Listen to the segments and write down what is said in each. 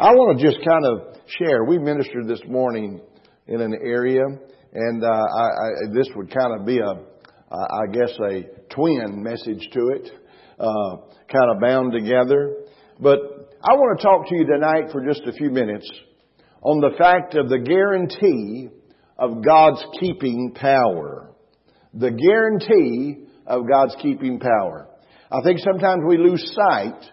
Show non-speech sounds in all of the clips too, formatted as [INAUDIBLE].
I want to just kind of share. We ministered this morning in an area, and uh, I, I, this would kind of be a, I guess, a twin message to it, uh, kind of bound together. But I want to talk to you tonight for just a few minutes on the fact of the guarantee of God's keeping power. The guarantee of God's keeping power. I think sometimes we lose sight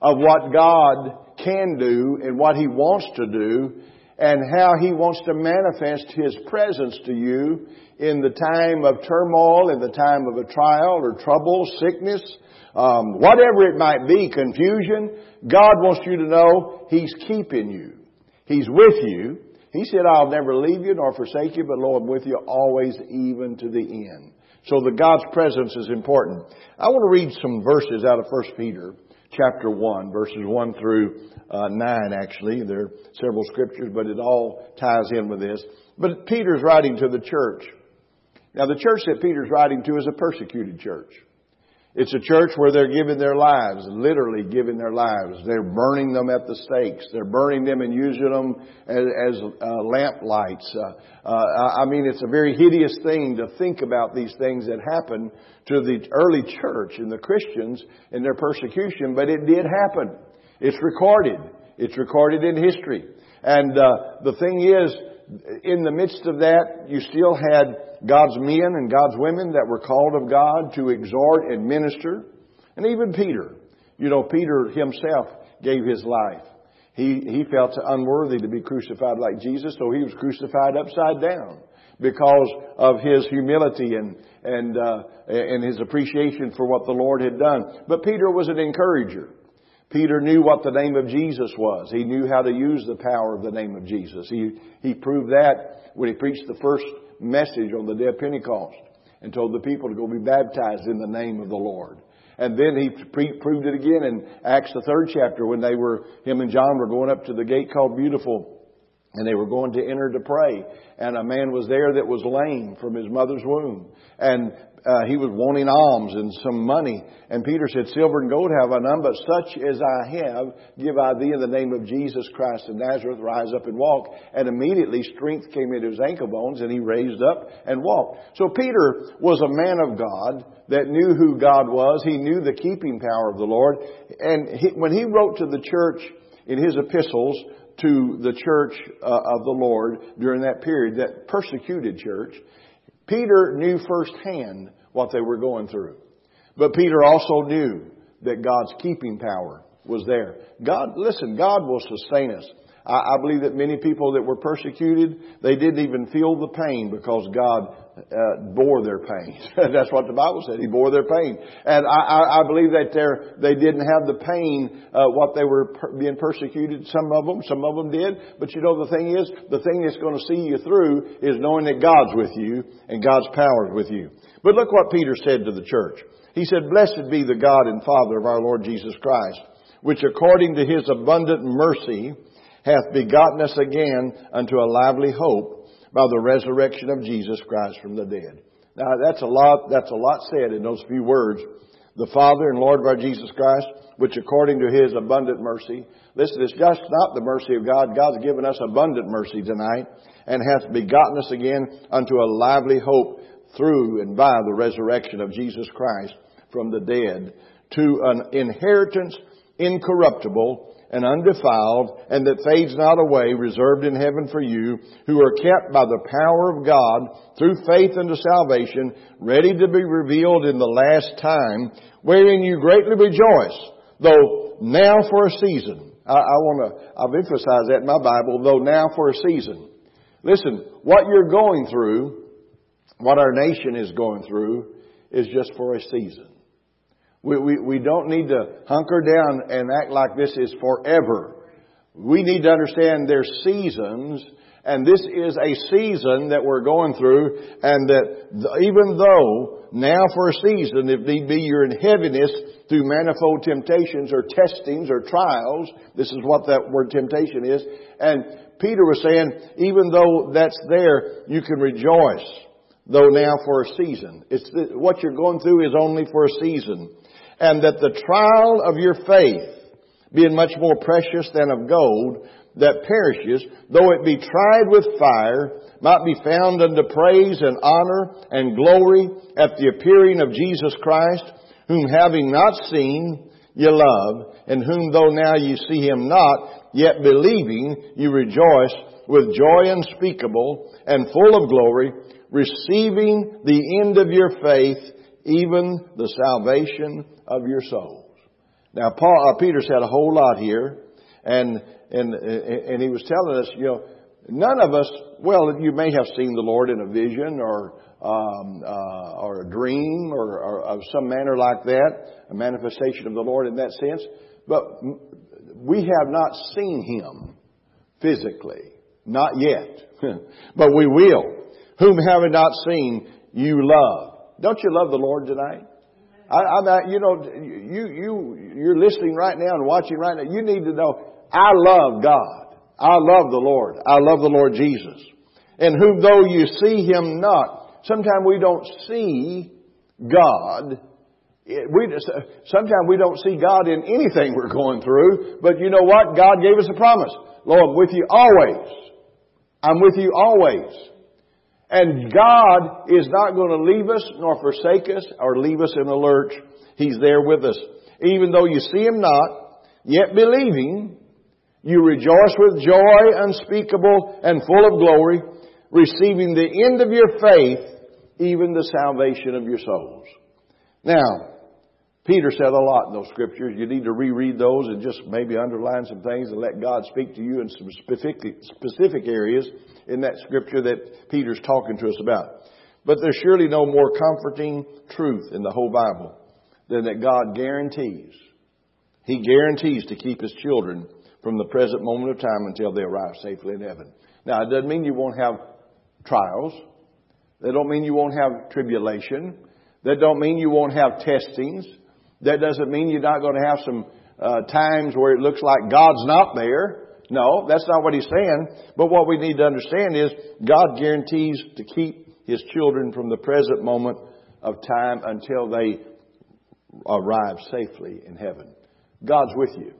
of what God can do and what He wants to do and how He wants to manifest His presence to you in the time of turmoil, in the time of a trial or trouble, sickness, um, whatever it might be, confusion. God wants you to know He's keeping you. He's with you. He said, I'll never leave you nor forsake you, but Lord, I'm with you always, even to the end. So the God's presence is important. I want to read some verses out of 1 Peter chapter 1, verses 1 through uh, 9 actually. There are several scriptures, but it all ties in with this. But Peter's writing to the church. Now the church that Peter's writing to is a persecuted church. It's a church where they're giving their lives, literally giving their lives. They're burning them at the stakes. They're burning them and using them as, as uh, lamp lights. Uh, uh, I mean, it's a very hideous thing to think about these things that happened to the early church and the Christians in their persecution, but it did happen. It's recorded. It's recorded in history. And uh, the thing is, in the midst of that, you still had God's men and God's women that were called of God to exhort and minister. And even Peter. You know, Peter himself gave his life. He, he felt unworthy to be crucified like Jesus, so he was crucified upside down because of his humility and, and, uh, and his appreciation for what the Lord had done. But Peter was an encourager. Peter knew what the name of Jesus was. He knew how to use the power of the name of Jesus. He, he proved that when he preached the first message on the day of Pentecost and told the people to go be baptized in the name of the Lord. And then he pre- proved it again in Acts the third chapter when they were, him and John were going up to the gate called Beautiful and they were going to enter to pray. And a man was there that was lame from his mother's womb. And uh, he was wanting alms and some money. And Peter said, Silver and gold have I none, but such as I have, give I thee in the name of Jesus Christ of Nazareth, rise up and walk. And immediately strength came into his ankle bones, and he raised up and walked. So Peter was a man of God that knew who God was. He knew the keeping power of the Lord. And he, when he wrote to the church in his epistles, to the church uh, of the Lord during that period, that persecuted church, Peter knew firsthand what they were going through. But Peter also knew that God's keeping power was there. God, listen, God will sustain us. I, I believe that many people that were persecuted, they didn't even feel the pain because God uh, bore their pain. [LAUGHS] That's what the Bible said. He bore their pain. And I, I, I believe that they didn't have the pain, uh, what they were per- being persecuted. Some of them, some of them did. But you know, the thing is, the thing that's going to see you through is knowing that God's with you and God's power is with you. But look what Peter said to the church. He said, Blessed be the God and Father of our Lord Jesus Christ, which according to his abundant mercy hath begotten us again unto a lively hope by the resurrection of Jesus Christ from the dead. Now that's a lot, that's a lot said in those few words. The Father and Lord of our Jesus Christ, which according to His abundant mercy, listen, it's just not the mercy of God. God's given us abundant mercy tonight and hath begotten us again unto a lively hope through and by the resurrection of Jesus Christ from the dead to an inheritance incorruptible and undefiled, and that fades not away, reserved in heaven for you, who are kept by the power of God through faith unto salvation, ready to be revealed in the last time, wherein you greatly rejoice, though now for a season. I, I want to, I've emphasized that in my Bible, though now for a season. Listen, what you're going through, what our nation is going through, is just for a season. We, we, we don't need to hunker down and act like this is forever. We need to understand there's seasons, and this is a season that we're going through, and that even though now for a season, if need be, you're in heaviness through manifold temptations or testings or trials, this is what that word temptation is, and Peter was saying, even though that's there, you can rejoice, though now for a season. It's what you're going through is only for a season and that the trial of your faith, being much more precious than of gold that perishes, though it be tried with fire, might be found unto praise and honor and glory at the appearing of Jesus Christ, whom having not seen, ye love, and whom though now ye see him not, yet believing, you rejoice with joy unspeakable and full of glory, receiving the end of your faith, even the salvation of your souls. Now, Paul, uh, Peter said a whole lot here, and and and he was telling us, you know, none of us. Well, you may have seen the Lord in a vision or um, uh, or a dream or, or of some manner like that, a manifestation of the Lord in that sense, but we have not seen Him physically, not yet, [LAUGHS] but we will. Whom having not seen, you love. Don't you love the Lord tonight? I, I'm, you know, you, you, you're listening right now and watching right now. You need to know, I love God. I love the Lord. I love the Lord Jesus. And whom though you see Him not, sometimes we don't see God. We, just, sometimes we don't see God in anything we're going through, but you know what? God gave us a promise. Lord, I'm with you always. I'm with you always. And God is not going to leave us nor forsake us or leave us in a lurch. He's there with us. Even though you see Him not, yet believing, you rejoice with joy unspeakable and full of glory, receiving the end of your faith, even the salvation of your souls. Now, Peter said a lot in those scriptures. You need to reread those and just maybe underline some things and let God speak to you in some specific, specific areas in that scripture that Peter's talking to us about. But there's surely no more comforting truth in the whole Bible than that God guarantees. He guarantees to keep His children from the present moment of time until they arrive safely in heaven. Now, it doesn't mean you won't have trials. That don't mean you won't have tribulation. That don't mean you won't have testings. That doesn't mean you're not going to have some uh, times where it looks like God's not there. No, that's not what he's saying. But what we need to understand is God guarantees to keep his children from the present moment of time until they arrive safely in heaven. God's with you.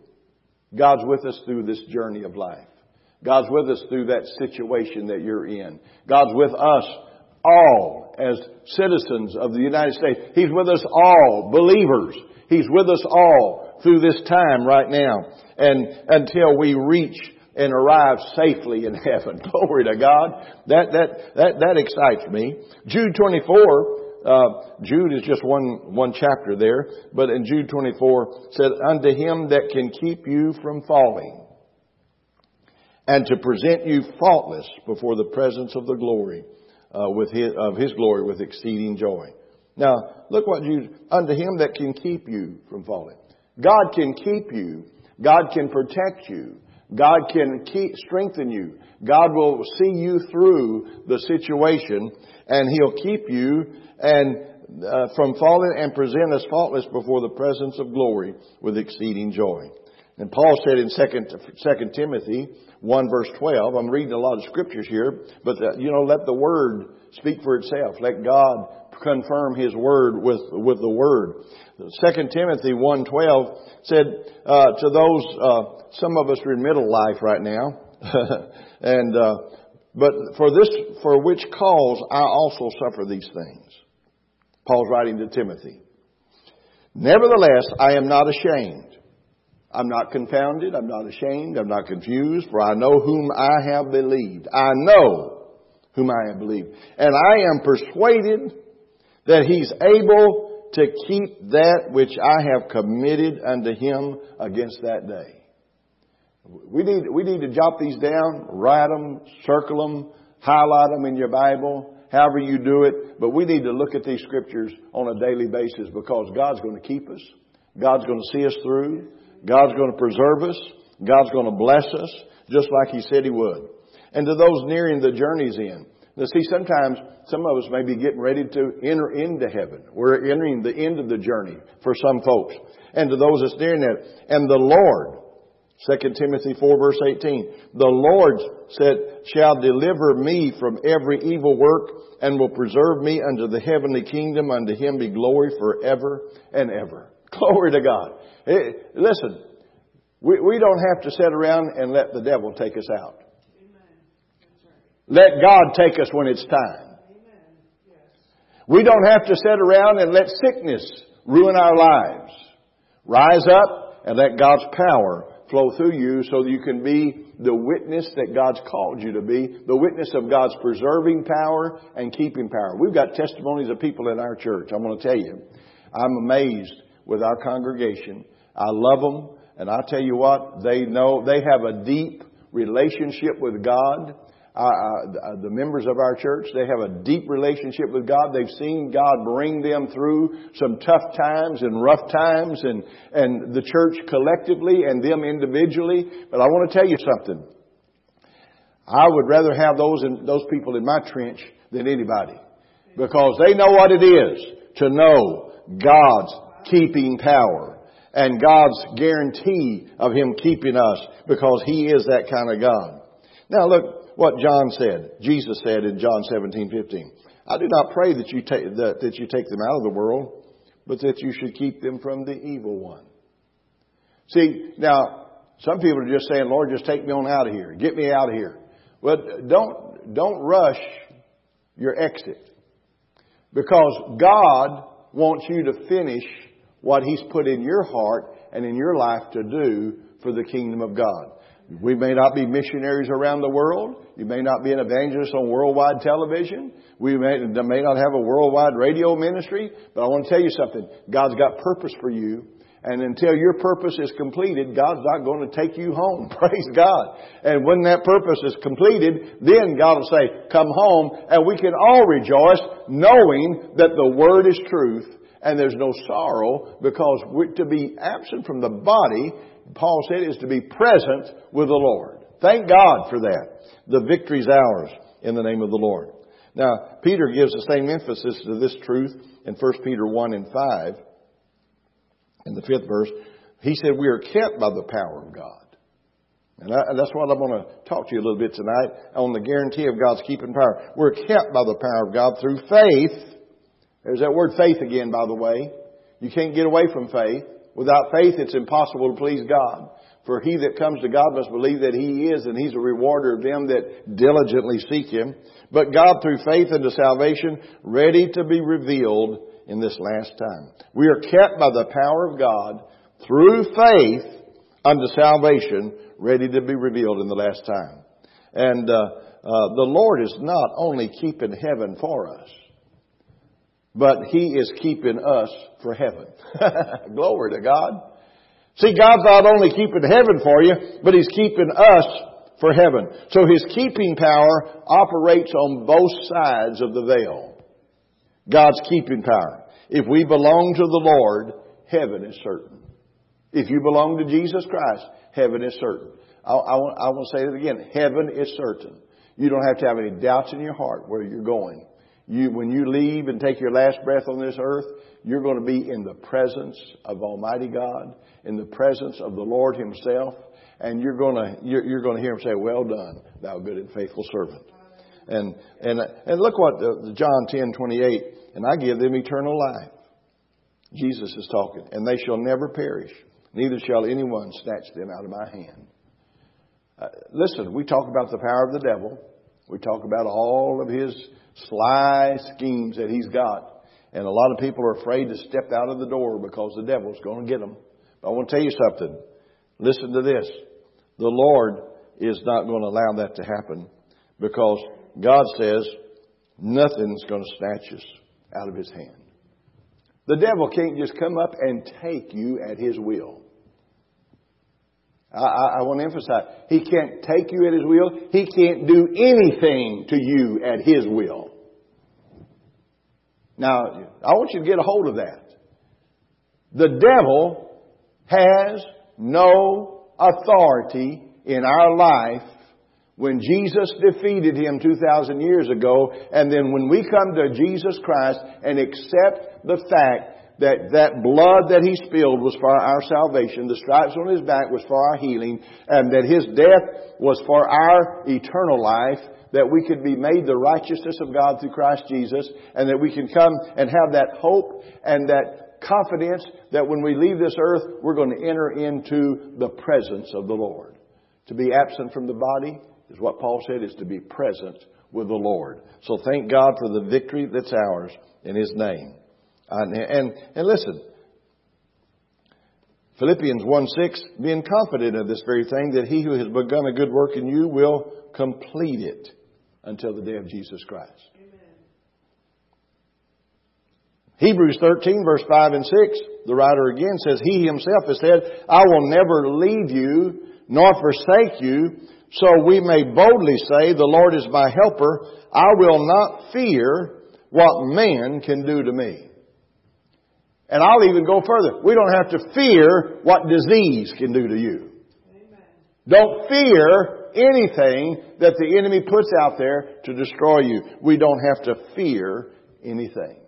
God's with us through this journey of life. God's with us through that situation that you're in. God's with us all as citizens of the United States. He's with us all, believers. He's with us all through this time right now and until we reach and arrive safely in [LAUGHS] heaven. Glory to God. That, that, that, that excites me. Jude 24, uh, Jude is just one, one chapter there, but in Jude 24 said, unto him that can keep you from falling and to present you faultless before the presence of the glory uh, with his, of his glory with exceeding joy. Now, look what you, unto him that can keep you from falling. God can keep you. God can protect you. God can keep, strengthen you. God will see you through the situation and He'll keep you and uh, from falling and present us faultless before the presence of glory with exceeding joy. And Paul said in 2 Timothy 1 verse 12, I'm reading a lot of scriptures here, but the, you know, let the word speak for itself. Let God confirm His word with, with the word. 2 Timothy 1.12 said uh, to those, uh, some of us are in middle life right now, [LAUGHS] and uh, but for this, for which cause I also suffer these things. Paul's writing to Timothy. Nevertheless, I am not ashamed I'm not confounded. I'm not ashamed. I'm not confused, for I know whom I have believed. I know whom I have believed. And I am persuaded that he's able to keep that which I have committed unto him against that day. We need, we need to jot these down, write them, circle them, highlight them in your Bible, however you do it. But we need to look at these scriptures on a daily basis because God's going to keep us. God's going to see us through. God's going to preserve us. God's going to bless us, just like He said He would. And to those nearing the journey's end. Now see, sometimes some of us may be getting ready to enter into heaven. We're entering the end of the journey for some folks. And to those that's nearing that. And the Lord, 2 Timothy 4 verse 18, the Lord said, shall deliver me from every evil work and will preserve me unto the heavenly kingdom. Unto him be glory forever and ever. Glory to God. Hey, listen, We, we don't have to sit around and let the devil take us out. Let God take us when it's time. We don't have to sit around and let sickness ruin our lives. Rise up and let God's power flow through you so that you can be the witness that God's called you to be, the witness of God's preserving power and keeping power. We've got testimonies of people in our church. I'm going to tell you, I'm amazed with our congregation. I love them, and I tell you what, they know they have a deep relationship with God. The members of our church, they have a deep relationship with God. They've seen God bring them through some tough times and rough times and, and the church collectively and them individually. But I want to tell you something. I would rather have those in, those people in my trench than anybody. Because they know what it is to know God's keeping power and God's guarantee of Him keeping us because He is that kind of God. Now look, what John said, Jesus said in John 17, 15. I do not pray that you take, that, that you take them out of the world, but that you should keep them from the evil one. See, now, some people are just saying, Lord, just take me on out of here. Get me out of here. Well, don't, don't rush your exit. Because God wants you to finish what He's put in your heart and in your life to do for the kingdom of God. We may not be missionaries around the world. You may not be an evangelist on worldwide television. We may, may not have a worldwide radio ministry. But I want to tell you something. God's got purpose for you. And until your purpose is completed, God's not going to take you home. [LAUGHS] Praise God. And when that purpose is completed, then God will say, come home. And we can all rejoice knowing that the Word is truth and there's no sorrow because to be absent from the body Paul said, is to be present with the Lord. Thank God for that. The victory's ours in the name of the Lord. Now, Peter gives the same emphasis to this truth in 1 Peter 1 and 5. In the fifth verse, he said, We are kept by the power of God. And, I, and that's what I'm going to talk to you a little bit tonight on the guarantee of God's keeping power. We're kept by the power of God through faith. There's that word faith again, by the way. You can't get away from faith. Without faith, it's impossible to please God. For he that comes to God must believe that he is, and he's a rewarder of them that diligently seek him. But God, through faith unto salvation, ready to be revealed in this last time. We are kept by the power of God through faith unto salvation, ready to be revealed in the last time. And uh, uh, the Lord is not only keeping heaven for us, but He is keeping us for heaven. [LAUGHS] Glory to God. See, God's not only keeping heaven for you, but He's keeping us for heaven. So His keeping power operates on both sides of the veil. God's keeping power. If we belong to the Lord, heaven is certain. If you belong to Jesus Christ, heaven is certain. I, I, I want to say it again. Heaven is certain. You don't have to have any doubts in your heart where you're going. You, when you leave and take your last breath on this earth, you're going to be in the presence of Almighty God, in the presence of the Lord Himself, and you're going to you're, you're going to hear Him say, "Well done, thou good and faithful servant." And and and look what the, John ten twenty eight, and I give them eternal life. Jesus is talking, and they shall never perish, neither shall anyone snatch them out of my hand. Uh, listen, we talk about the power of the devil. We talk about all of his sly schemes that he's got. And a lot of people are afraid to step out of the door because the devil's going to get them. But I want to tell you something. Listen to this. The Lord is not going to allow that to happen because God says nothing's going to snatch us out of his hand. The devil can't just come up and take you at his will. I, I, I, want to emphasize, he can't take you at his will. He can't do anything to you at his will. Now, I want you to get a hold of that. The devil has no authority in our life when Jesus defeated him 2,000 years ago, and then when we come to Jesus Christ and accept the fact that that blood that he spilled was for our salvation, the stripes on his back was for our healing, and that his death was for our eternal life, that we could be made the righteousness of God through Christ Jesus, and that we can come and have that hope and that confidence that when we leave this earth, we're going to enter into the presence of the Lord. To be absent from the body is what Paul said is to be present with the Lord. So thank God for the victory that's ours in His name. And, and, and listen, Philippians 1 6, being confident of this very thing, that he who has begun a good work in you will complete it until the day of Jesus Christ. Amen. Hebrews 13, verse 5 and 6, the writer again says, He himself has said, I will never leave you nor forsake you, so we may boldly say, The Lord is my helper. I will not fear what man can do to me. And I'll even go further. We don't have to fear what disease can do to you. Amen. Don't fear anything that the enemy puts out there to destroy you. We don't have to fear anything.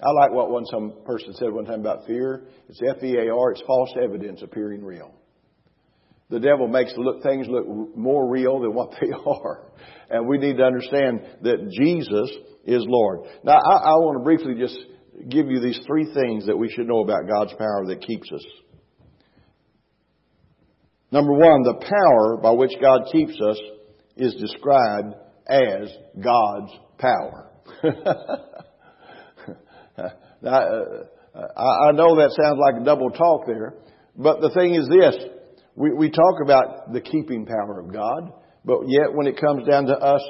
I like what one some person said one time about fear. It's F-E-A-R. It's false evidence appearing real. The devil makes look, things look more real than what [LAUGHS] they are. And we need to understand that Jesus is Lord. Now, I, I want to briefly just give you these three things that we should know about God's power that keeps us. Number one, the power by which God keeps us is described as God's power. [LAUGHS] now, uh, I know that sounds like double talk there, but the thing is this. We, we talk about the keeping power of God, but yet when it comes down to us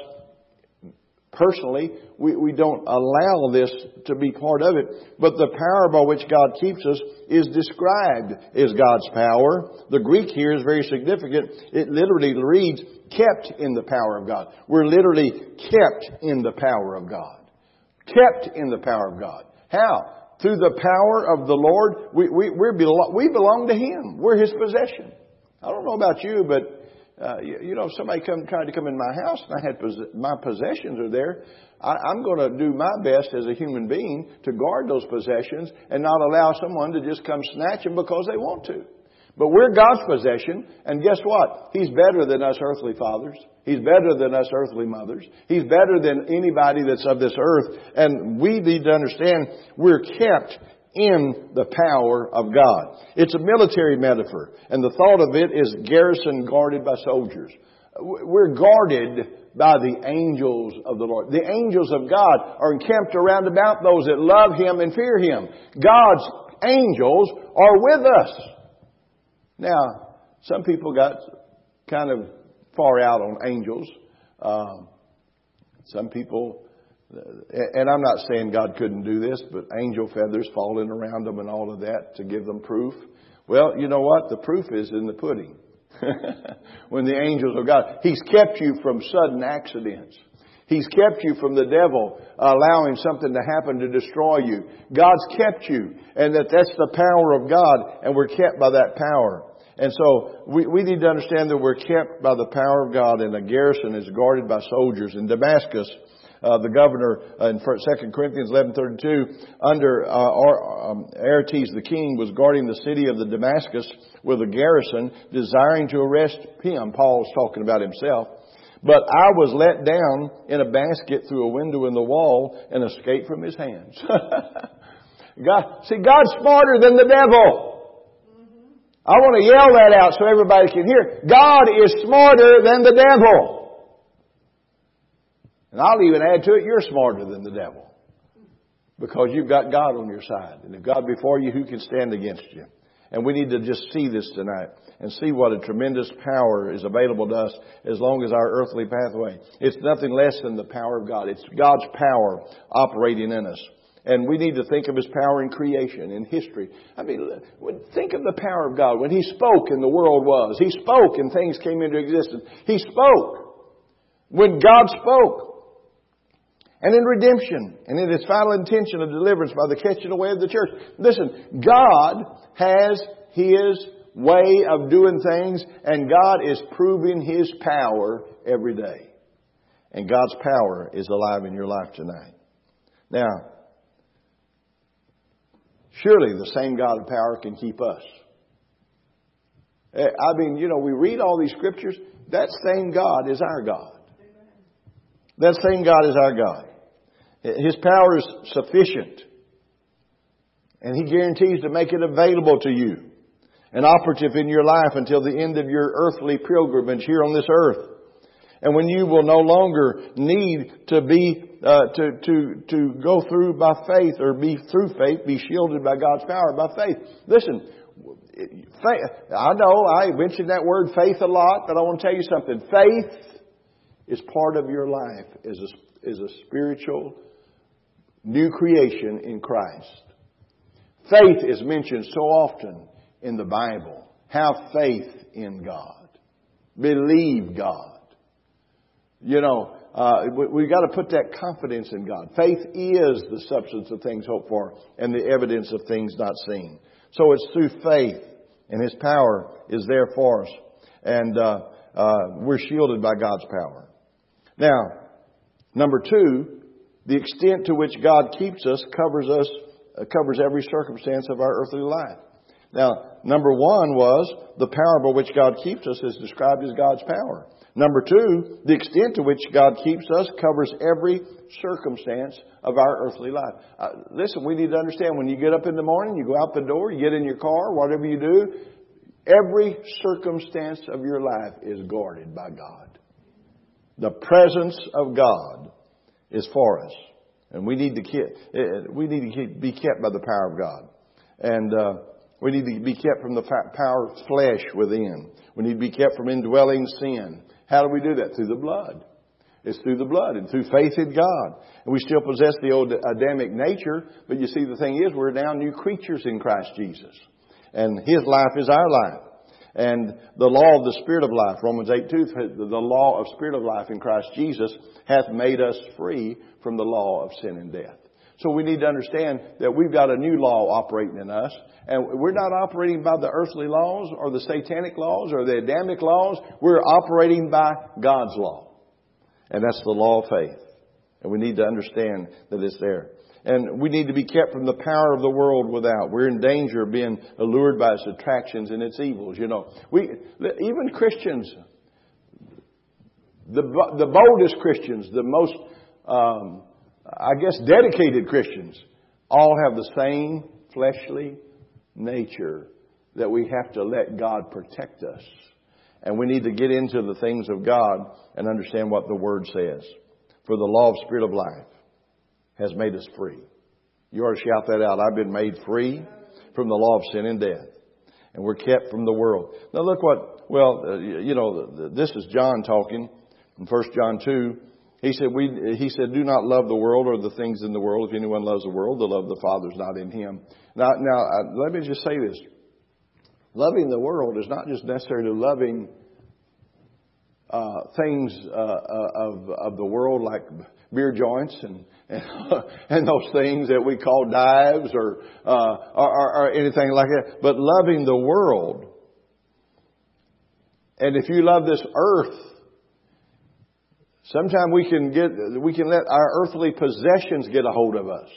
personally, we, we don't allow this to be part of it. But the power by which God keeps us is described as God's power. The Greek here is very significant. It literally reads, kept in the power of God. We're literally kept in the power of God. Kept in the power of God. How? Through the power of the Lord, we, we, we belong to Him. We're His possession. I don't know about you, but uh, you, you, know, if somebody come tried to come in my house and I had pos- my possessions are there, I, I'm going to do my best as a human being to guard those possessions and not allow someone to just come snatch them because they want to. But we're God's possession, and guess what? He's better than us earthly fathers. He's better than us earthly mothers. He's better than anybody that's of this earth. And we need to understand we're kept in the power of God. It's a military metaphor, and the thought of it is garrison guarded by soldiers. We're guarded by the angels of the Lord. The angels of God are encamped around about those that love Him and fear Him. God's angels are with us. Now, some people got kind of far out on angels. Um, some people and I'm not saying God couldn't do this, but angel feathers falling around them and all of that to give them proof. Well, you know what? The proof is in the pudding. [LAUGHS] when the angels of God, He's kept you from sudden accidents. He's kept you from the devil allowing something to happen to destroy you. God's kept you, and that that's the power of God, and we're kept by that power. And so we, we need to understand that we're kept by the power of God, and a garrison is guarded by soldiers. In Damascus, uh, the governor uh, in 2 Corinthians 11:32 under uh, um, Aretas the king was guarding the city of the Damascus with a garrison, desiring to arrest him. Paul's talking about himself. But I was let down in a basket through a window in the wall and escaped from his hands. [LAUGHS] God, see, God's smarter than the devil. I want to yell that out so everybody can hear. God is smarter than the devil. And I'll even add to it, you're smarter than the devil. Because you've got God on your side. And if God before you, who can stand against you? And we need to just see this tonight and see what a tremendous power is available to us as long as our earthly pathway. It's nothing less than the power of God. It's God's power operating in us. And we need to think of His power in creation, in history. I mean, think of the power of God. When He spoke and the world was. He spoke and things came into existence. He spoke. When God spoke, and in redemption and in His final intention of deliverance by the catching away of the church. Listen, God has His way of doing things and God is proving His power every day. And God's power is alive in your life tonight. Now, surely the same God of power can keep us. Eh, I mean, you know, we read all these scriptures. That same God is our God. That same God is our God. His power is sufficient. And He guarantees to make it available to you and operative in your life until the end of your earthly pilgrimage here on this earth. And when you will no longer need to be, uh, to, to, to go through by faith or be through faith, be shielded by God's power by faith. Listen, faith, I know I mentioned that word faith a lot, but I want to tell you something. Faith is part of your life as a, as a spiritual new creation in Christ. Faith is mentioned so often in the Bible. Have faith in God. Believe God. You know, uh, we, have got to put that confidence in God. Faith is the substance of things hoped for and the evidence of things not seen. So it's through faith, and His power is there for us, and uh, uh, we're shielded by God's power. Now, number two, the extent to which God keeps us covers us uh, covers every circumstance of our earthly life. Now, number one was the power by which God keeps us is described as God's power. Number two, the extent to which God keeps us covers every circumstance of our earthly life. Uh, listen, we need to understand when you get up in the morning, you go out the door, you get in your car, whatever you do, every circumstance of your life is guarded by God. The presence of God is for us. And we need to keep, uh, we need to keep, be kept by the power of God. And, uh, we need to be kept from the power of flesh within. We need to be kept from indwelling sin. How do we do that? Through the blood. It's through the blood and through faith in God. And we still possess the old Adamic nature, but you see, the thing is, we're now new creatures in Christ Jesus. And His life is our life. And the law of the Spirit of life, Romans 8 2, the law of Spirit of life in Christ Jesus hath made us free from the law of sin and death. So we need to understand that we've got a new law operating in us. And we're not operating by the earthly laws or the satanic laws or the Adamic laws. We're operating by God's law. And that's the law of faith. And we need to understand that it's there. And we need to be kept from the power of the world without. We're in danger of being allured by its attractions and its evils. You know, we, even Christians, the, the boldest Christians, the most, um, I guess, dedicated Christians all have the same fleshly nature that we have to let God protect us. And we need to get into the things of God and understand what the Word says. For the law of Spirit of life has made us free. You ought to shout that out. I've been made free from the law of sin and death. And we're kept from the world. Now look what, well, uh, you know, this is John talking in 1 John 2. He said, we, he said, do not love the world or the things in the world. If anyone loves the world, the love of the Father is not in him. Now, now, uh, let me just say this. Loving the world is not just necessarily loving uh, things uh, uh of of the world like beer joints and and, [LAUGHS] and those things that we call dives or, uh, or, or anything like that, but loving the world. And if you love this earth Sometimes we can get, we can let our earthly possessions get a hold of us.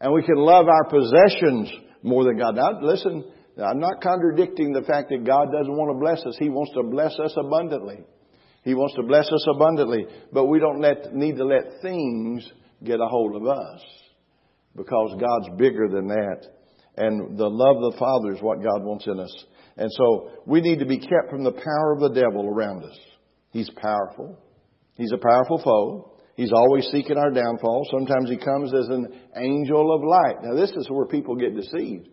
And we can love our possessions more than God. Now listen, I'm not contradicting the fact that God doesn't want to bless us. He wants to bless us abundantly. He wants to bless us abundantly. But we don't let, need to let things get a hold of us. Because God's bigger than that. And the love of the Father is what God wants in us. And so we need to be kept from the power of the devil around us. He's powerful. He's a powerful foe. He's always seeking our downfall. Sometimes he comes as an angel of light. Now, this is where people get deceived.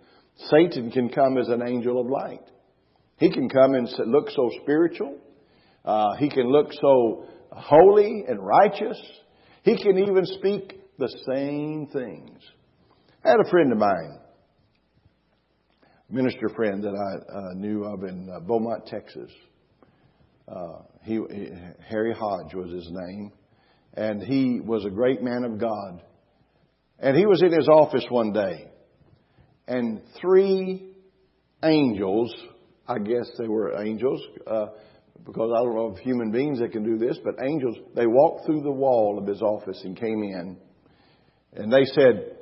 Satan can come as an angel of light. He can come and look so spiritual. Uh, he can look so holy and righteous. He can even speak the same things. I had a friend of mine, minister friend that I uh, knew of in uh, Beaumont, Texas. Uh, he, Harry Hodge was his name, and he was a great man of God. And he was in his office one day, and three angels, I guess they were angels, uh, because I don't know of human beings that can do this, but angels, they walked through the wall of his office and came in, and they said,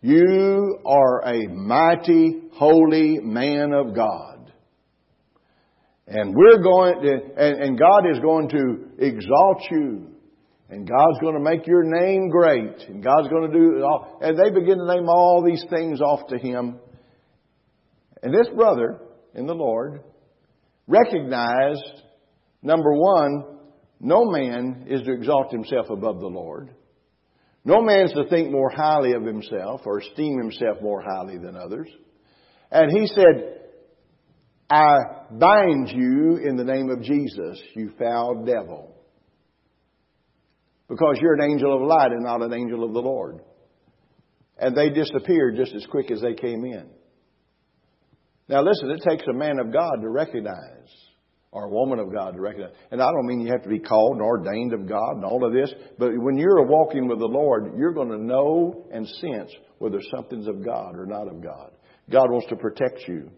You are a mighty, holy man of God. And we're going to, and, and God is going to exalt you And God's going to make your name great. And God's going to do it all. And they begin to name all these things off to him. And this brother in the Lord recognized, number one, no man is to exalt himself above the Lord. No man is to think more highly of himself or esteem himself more highly than others. And he said, I bind you in the name of Jesus, you foul devil. Because you're an angel of light and not an angel of the Lord. And they disappeared just as quick as they came in. Now listen, it takes a man of God to recognize, or a woman of God to recognize. And I don't mean you have to be called and ordained of God and all of this, but when you're walking with the Lord, you're going to know and sense whether something's of God or not of God. God wants to protect you.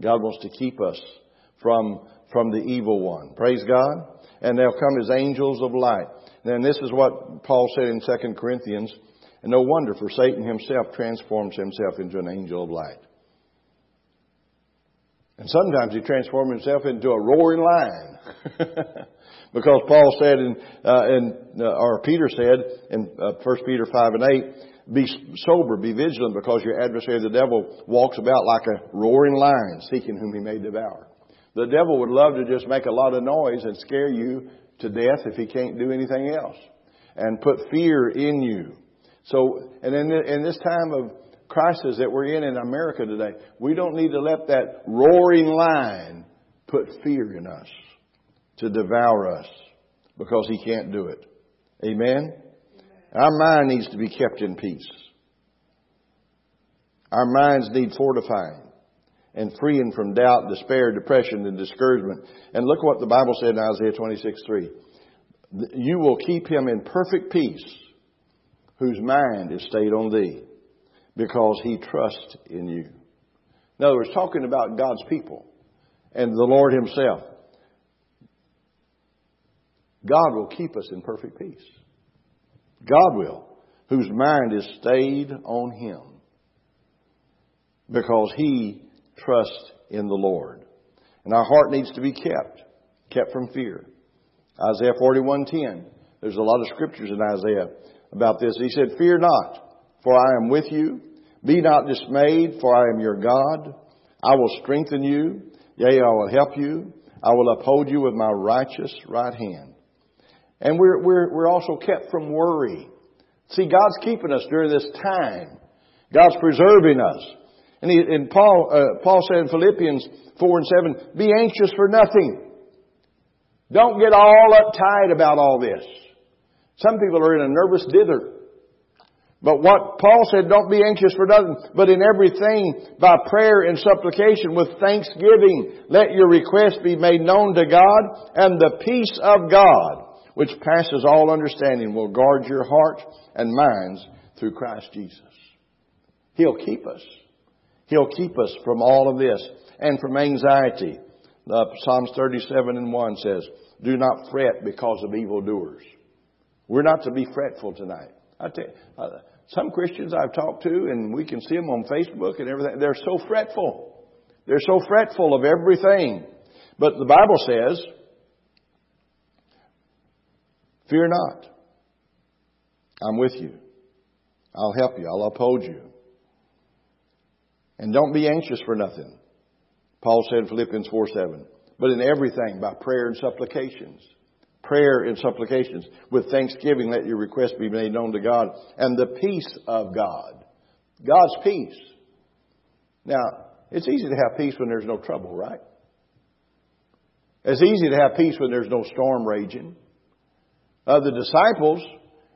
God wants to keep us from, from the evil one. Praise God. And they'll come as angels of light. Then this is what Paul said in 2 Corinthians. And no wonder, for Satan himself transforms himself into an angel of light. And sometimes he transforms himself into a roaring lion. [LAUGHS] because Paul said in, uh, in uh, or Peter said in uh, 1 Peter 5 and 8, be sober, be vigilant, because your adversary, the devil, walks about like a roaring lion, seeking whom he may devour. The devil would love to just make a lot of noise and scare you to death if he can't do anything else, and put fear in you. So, and in, in this time of crisis that we're in in America today, we don't need to let that roaring lion put fear in us to devour us because he can't do it. Amen? Our mind needs to be kept in peace. Our minds need fortifying and freeing from doubt, despair, depression, and discouragement. And look what the Bible said in Isaiah 26 3. You will keep him in perfect peace whose mind is stayed on thee because he trusts in you. In other words, talking about God's people and the Lord himself. God will keep us in perfect peace. God will, whose mind is stayed on Him because He trusts in the Lord. And our heart needs to be kept, kept from fear. Isaiah 41:10. There's a lot of scriptures in Isaiah about this. He said, "Fear not, for I am with you. Be not dismayed, for I am your God. I will strengthen you. Yea, I will help you. I will uphold you with my righteous right hand." And we're, we're, we're also kept from worry. See, God's keeping us during this time. God's preserving us. And, he, and Paul, uh, Paul said in Philippians 4 and 7, be anxious for nothing. Don't get all uptight about all this. Some people are in a nervous dither. But what Paul said, don't be anxious for nothing, but in everything by prayer and supplication with thanksgiving, let your request be made known to God, and the peace of God, which passes all understanding, will guard your hearts and minds through Christ Jesus. He'll keep us. He'll keep us from all of this and from anxiety. Uh, Psalms 37 and 1 says, Do not fret because of evildoers. We're not to be fretful tonight. I tell you, uh, some Christians I've talked to, and we can see them on Facebook and everything, they're so fretful. They're so fretful of everything. But the Bible says, Fear not. I'm with you. I'll help you. I'll uphold you. And don't be anxious for nothing. Paul said in Philippians 4 7. But in everything, by prayer and supplications. Prayer and supplications. With thanksgiving, let your requests be made known to God. And the peace of God. God's peace. Now, it's easy to have peace when there's no trouble, right? It's easy to have peace when there's no storm raging. Uh, the disciples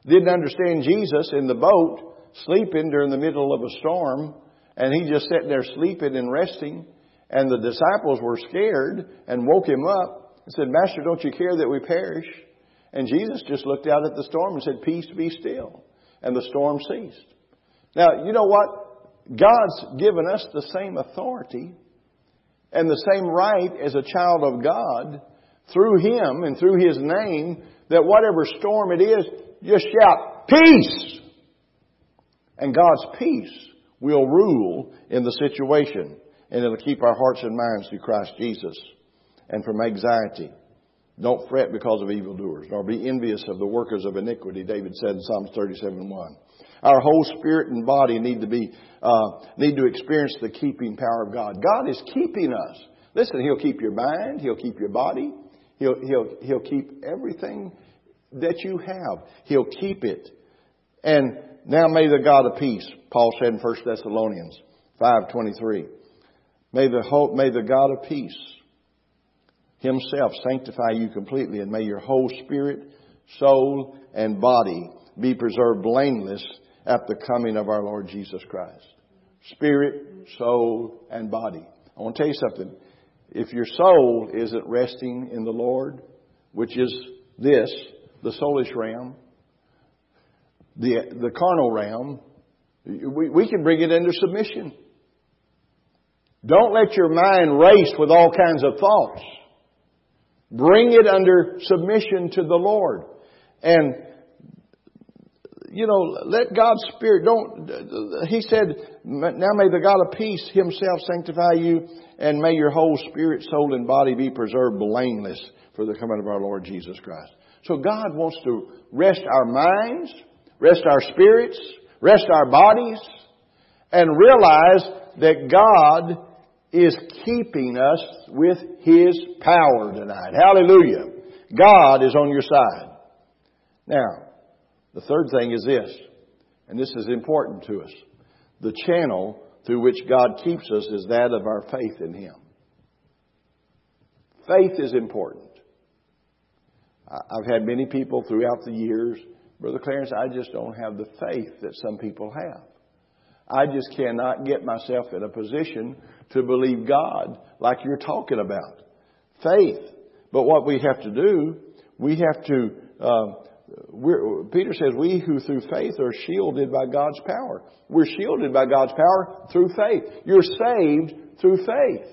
didn't understand Jesus in the boat, sleeping during the middle of a storm, and he just sitting there sleeping and resting. And the disciples were scared and woke him up and said, Master, don't you care that we perish? And Jesus just looked out at the storm and said, Peace be still. And the storm ceased. Now, you know what? God's given us the same authority and the same right as a child of God through Him and through His name that whatever storm it is, just shout, peace! And God's peace will rule in the situation and it'll keep our hearts and minds through Christ Jesus and from anxiety. Don't fret because of evildoers, nor be envious of the workers of iniquity, David said in Psalms 37 1. Our whole spirit and body need to be, uh, need to experience the keeping power of God. God is keeping us. Listen, He'll keep your mind, He'll keep your body, He'll, He'll, He'll keep everything that you have. He'll keep it. And now may the God of peace, Paul said in 1 Thessalonians 5.23, may the hope, may the God of peace himself sanctify you completely and may your whole spirit, soul, and body be preserved blameless at the coming of our Lord Jesus Christ. Spirit, soul, and body. I want to tell you something. If your soul isn't resting in the Lord, which is this, the soulish realm, the, the carnal realm, we, we can bring it into submission. Don't let your mind race with all kinds of thoughts. Bring it under submission to the Lord. And you know, let God's Spirit, don't, He said, now may the God of peace Himself sanctify you and may your whole spirit, soul, and body be preserved blameless for the coming of our Lord Jesus Christ. So God wants to rest our minds, rest our spirits, rest our bodies, and realize that God is keeping us with His power tonight. Hallelujah. God is on your side. Now, the third thing is this, and this is important to us. The channel through which God keeps us is that of our faith in Him. Faith is important. I've had many people throughout the years, Brother Clarence, I just don't have the faith that some people have. I just cannot get myself in a position to believe God like you're talking about. Faith. But what we have to do, we have to uh, Peter says, we who through faith are shielded by God's power. We're shielded by God's power through faith. You're saved through faith.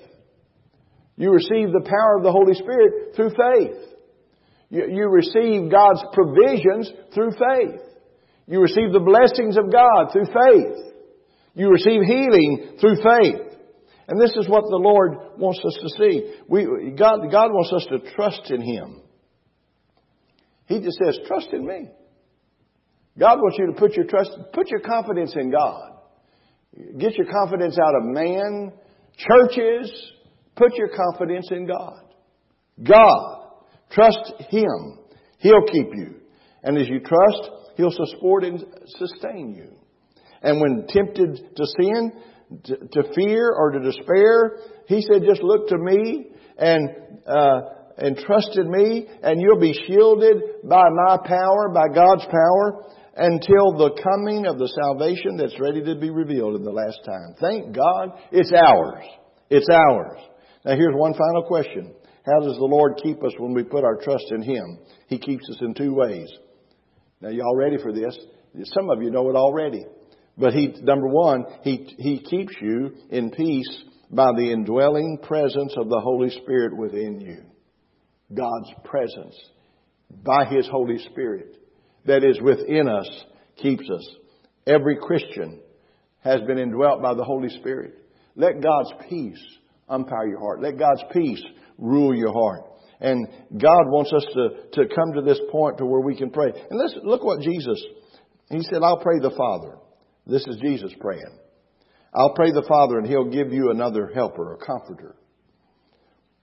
You receive the power of the Holy Spirit through faith. You, you receive God's provisions through faith. You receive the blessings of God through faith. You receive healing through faith. And this is what the Lord wants us to see. We, God, God wants us to trust in Him. He just says, trust in me. God wants you to put your trust, put your confidence in God. Get your confidence out of man, churches. Put your confidence in God. God. Trust Him. He'll keep you. And as you trust, He'll support and sustain you. And when tempted to sin, to, to fear or to despair, He said, just look to me and uh, and trust in me, and you'll be shielded by my power, by God's power, until the coming of the salvation that's ready to be revealed in the last time. Thank God, it's ours. It's ours. Now here's one final question. How does the Lord keep us when we put our trust in Him? He keeps us in two ways. Now y'all ready for this? Some of you know it already. But He, number one, He, He keeps you in peace by the indwelling presence of the Holy Spirit within you. God's presence by His Holy Spirit that is within us keeps us. Every Christian has been indwelt by the Holy Spirit. Let God's peace umpire your heart. Let God's peace rule your heart. And God wants us to, to come to this point to where we can pray. And let's look what Jesus, He said, I'll pray the Father. This is Jesus praying. I'll pray the Father and He'll give you another helper, a comforter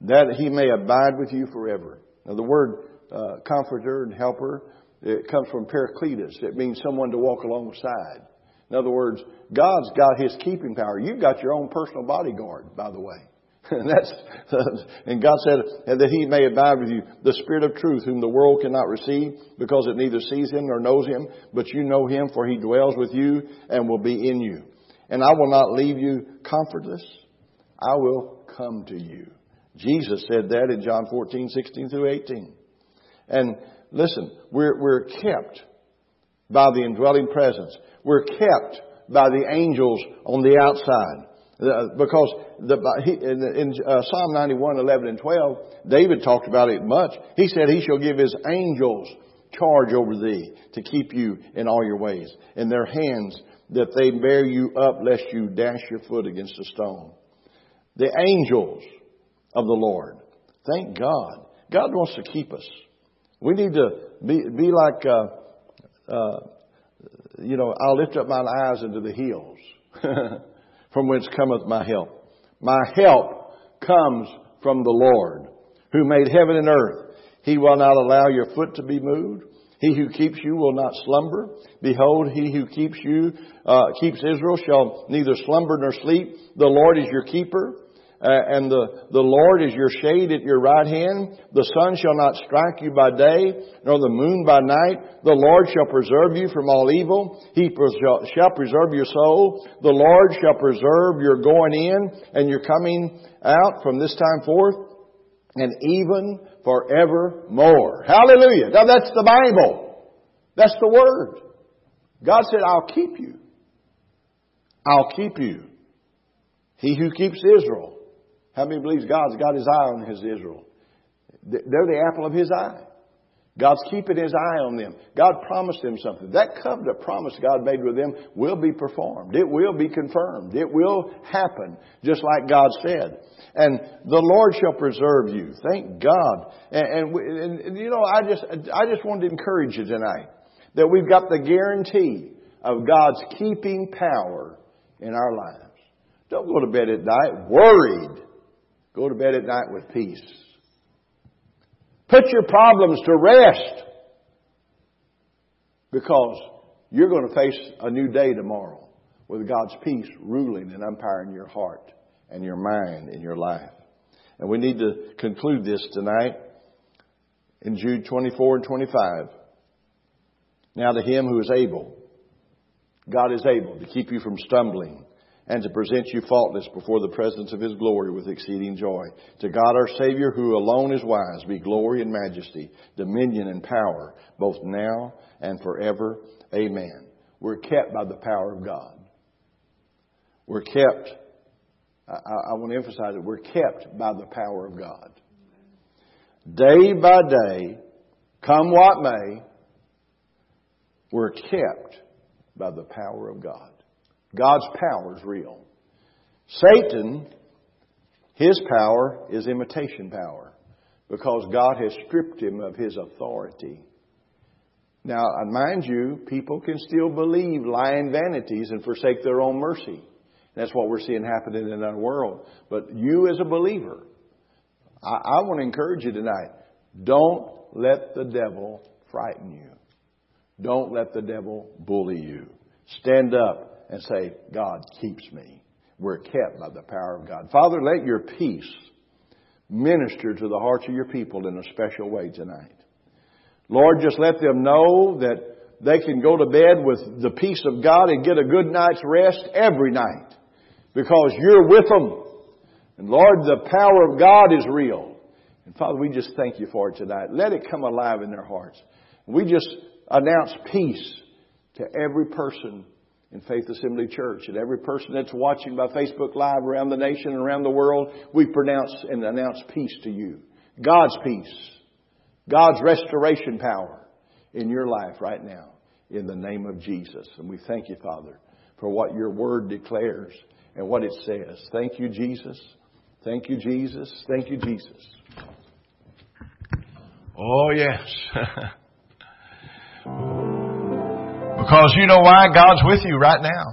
that he may abide with you forever. Now, the word uh, comforter and helper, it comes from parakletos. It means someone to walk alongside. In other words, God's got His keeping power. You've got your own personal bodyguard, by the way. [LAUGHS] And that's, [LAUGHS] and God said and that He may abide with you, the Spirit of truth, whom the world cannot receive, because it neither sees Him nor knows Him, but you know Him, for He dwells with you and will be in you. And I will not leave you comfortless. I will come to you. Jesus said that in John 14, 16 through 18. And listen, we're, we're kept by the indwelling presence. We're kept by the angels on the outside. Uh, because the, in, uh, Psalm 91, 11 and 12, David talked about it much. He said, He shall give His angels charge over thee to keep you in all your ways. In their hands that they bear you up lest you dash your foot against a stone. The angels of the Lord. Thank God. God wants to keep us. We need to be, be like, uh, uh, you know, I'll lift up mine eyes into the hills, [LAUGHS] from whence cometh my help. My help comes from the Lord, who made heaven and earth. He will not allow your foot to be moved. He who keeps you will not slumber. Behold, he who keeps you, uh, keeps Israel shall neither slumber nor sleep. The Lord is your keeper. Uh, and the, the Lord is your shade at your right hand. The sun shall not strike you by day, nor the moon by night. The Lord shall preserve you from all evil. He shall preserve your soul. The Lord shall preserve your going in and your coming out from this time forth, and even forevermore. Hallelujah. Now that's the Bible. That's the Word. God said, I'll keep you. I'll keep you. He who keeps Israel how many believes God's got his eye on his Israel? They're the apple of his eye. God's keeping his eye on them. God promised them something. That covenant promise God made with them will be performed. It will be confirmed. It will happen, just like God said. And the Lord shall preserve you. Thank God. And, and, and you know, I just, I just wanted to encourage you tonight that we've got the guarantee of God's keeping power in our lives. Don't go to bed at night worried Go to bed at night with peace. Put your problems to rest because you're going to face a new day tomorrow with God's peace ruling and umpiring your heart and your mind and your life. And we need to conclude this tonight in Jude 24 and 25. Now to him who is able, God is able to keep you from stumbling and to present you faultless before the presence of his glory with exceeding joy. To God our Savior, who alone is wise, be glory and majesty, dominion and power, both now and forever. Amen. We're kept by the power of God. We're kept, I, I want to emphasize it, we're kept by the power of God. Day by day, come what may, we're kept by the power of God. God's power is real. Satan, his power is imitation power because God has stripped him of his authority. Now, mind you, people can still believe lying vanities and forsake their own mercy. That's what we're seeing happening in our world. But you as a believer, I, I want to encourage you tonight. Don't let the devil frighten you. Don't let the devil bully you. Stand up and say, God keeps me. We're kept by the power of God. Father, let your peace minister to the hearts of your people in a special way tonight. Lord, just let them know that they can go to bed with the peace of God and get a good night's rest every night because you're with them. And Lord, the power of God is real. And Father, we just thank you for it tonight. Let it come alive in their hearts. We just announce peace to every person in Faith Assembly Church. And every person that's watching by Facebook Live around the nation and around the world, we pronounce and announce peace to you. God's peace. God's restoration power in your life right now in the name of Jesus. And we thank you, Father, for what your word declares and what it says. Thank you, Jesus. Thank you, Jesus. Thank you, Jesus. Oh, yes. [LAUGHS] Because you know why? God's with you right now.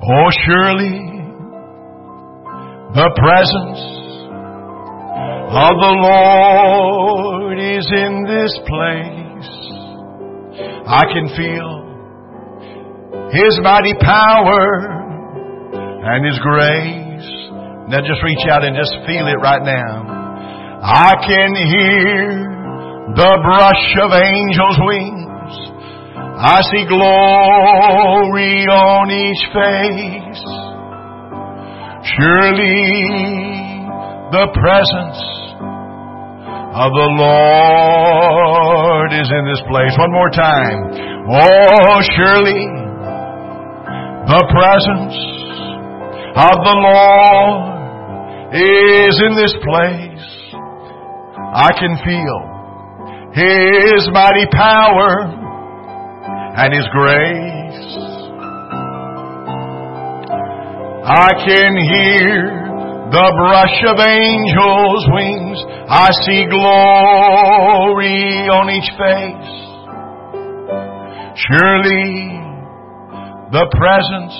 Oh, surely the presence of the Lord is in this place. I can feel His mighty power and His grace. Now just reach out and just feel it right now. I can hear the brush of angels' wings. I see glory on each face. Surely the presence of the Lord is in this place. One more time. Oh, surely the presence of the Lord is in this place. I can feel his mighty power and His grace. I can hear the brush of angels' wings. I see glory on each face. Surely the presence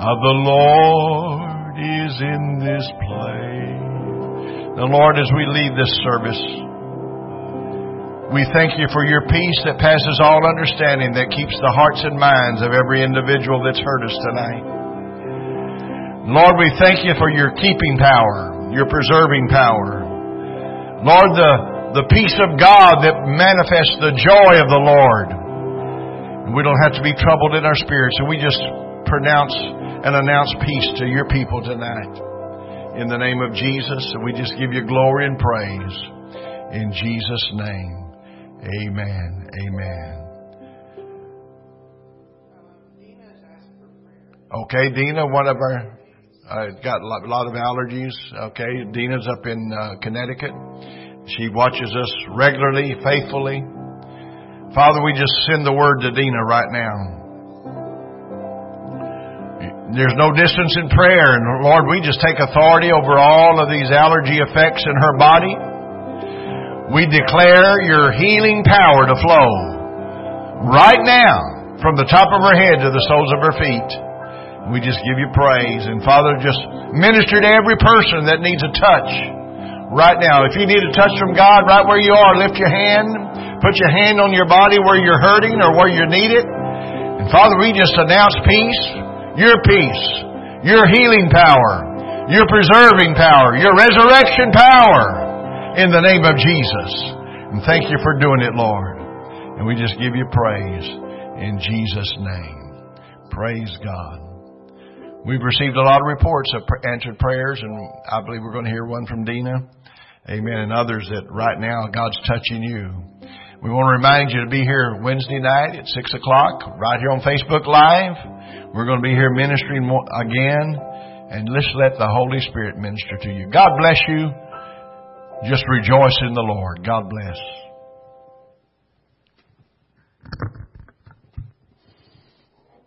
of the Lord is in this place. The Lord, as we leave this service, we thank you for your peace that passes all understanding that keeps the hearts and minds of every individual that's heard us tonight. Lord, we thank you for your keeping power, your preserving power. Lord, the, the peace of God that manifests the joy of the Lord and we don't have to be troubled in our spirits. And we just pronounce and announce peace to your people tonight. In the name of Jesus. And we just give you glory and praise. In Jesus' name. Amen. Amen. Okay, Dina, one of our uh, got a lot of allergies. Okay, Dina's up in uh, Connecticut. She watches us regularly, faithfully. Father, we just send the word to Dina right now. There's no distance in prayer. And Lord, we just take authority over all of these allergy effects in her body. We declare your healing power to flow right now from the top of her head to the soles of her feet. We just give you praise. And Father, just minister to every person that needs a touch right now. If you need a touch from God right where you are, lift your hand. Put your hand on your body where you're hurting or where you need it. And Father, we just announce peace, your peace, your healing power, your preserving power, your resurrection power in the name of Jesus. And thank you for doing it, Lord. And we just give you praise in Jesus' name. Praise God. We've received a lot of reports of answered prayers, and I believe we're going to hear one from Dina. Amen. And others that right now God's touching you. We want to remind you to be here Wednesday night at 6 o'clock, right here on Facebook Live. We're going to be here ministering again, and let's let the Holy Spirit minister to you. God bless you. Just rejoice in the Lord. God bless.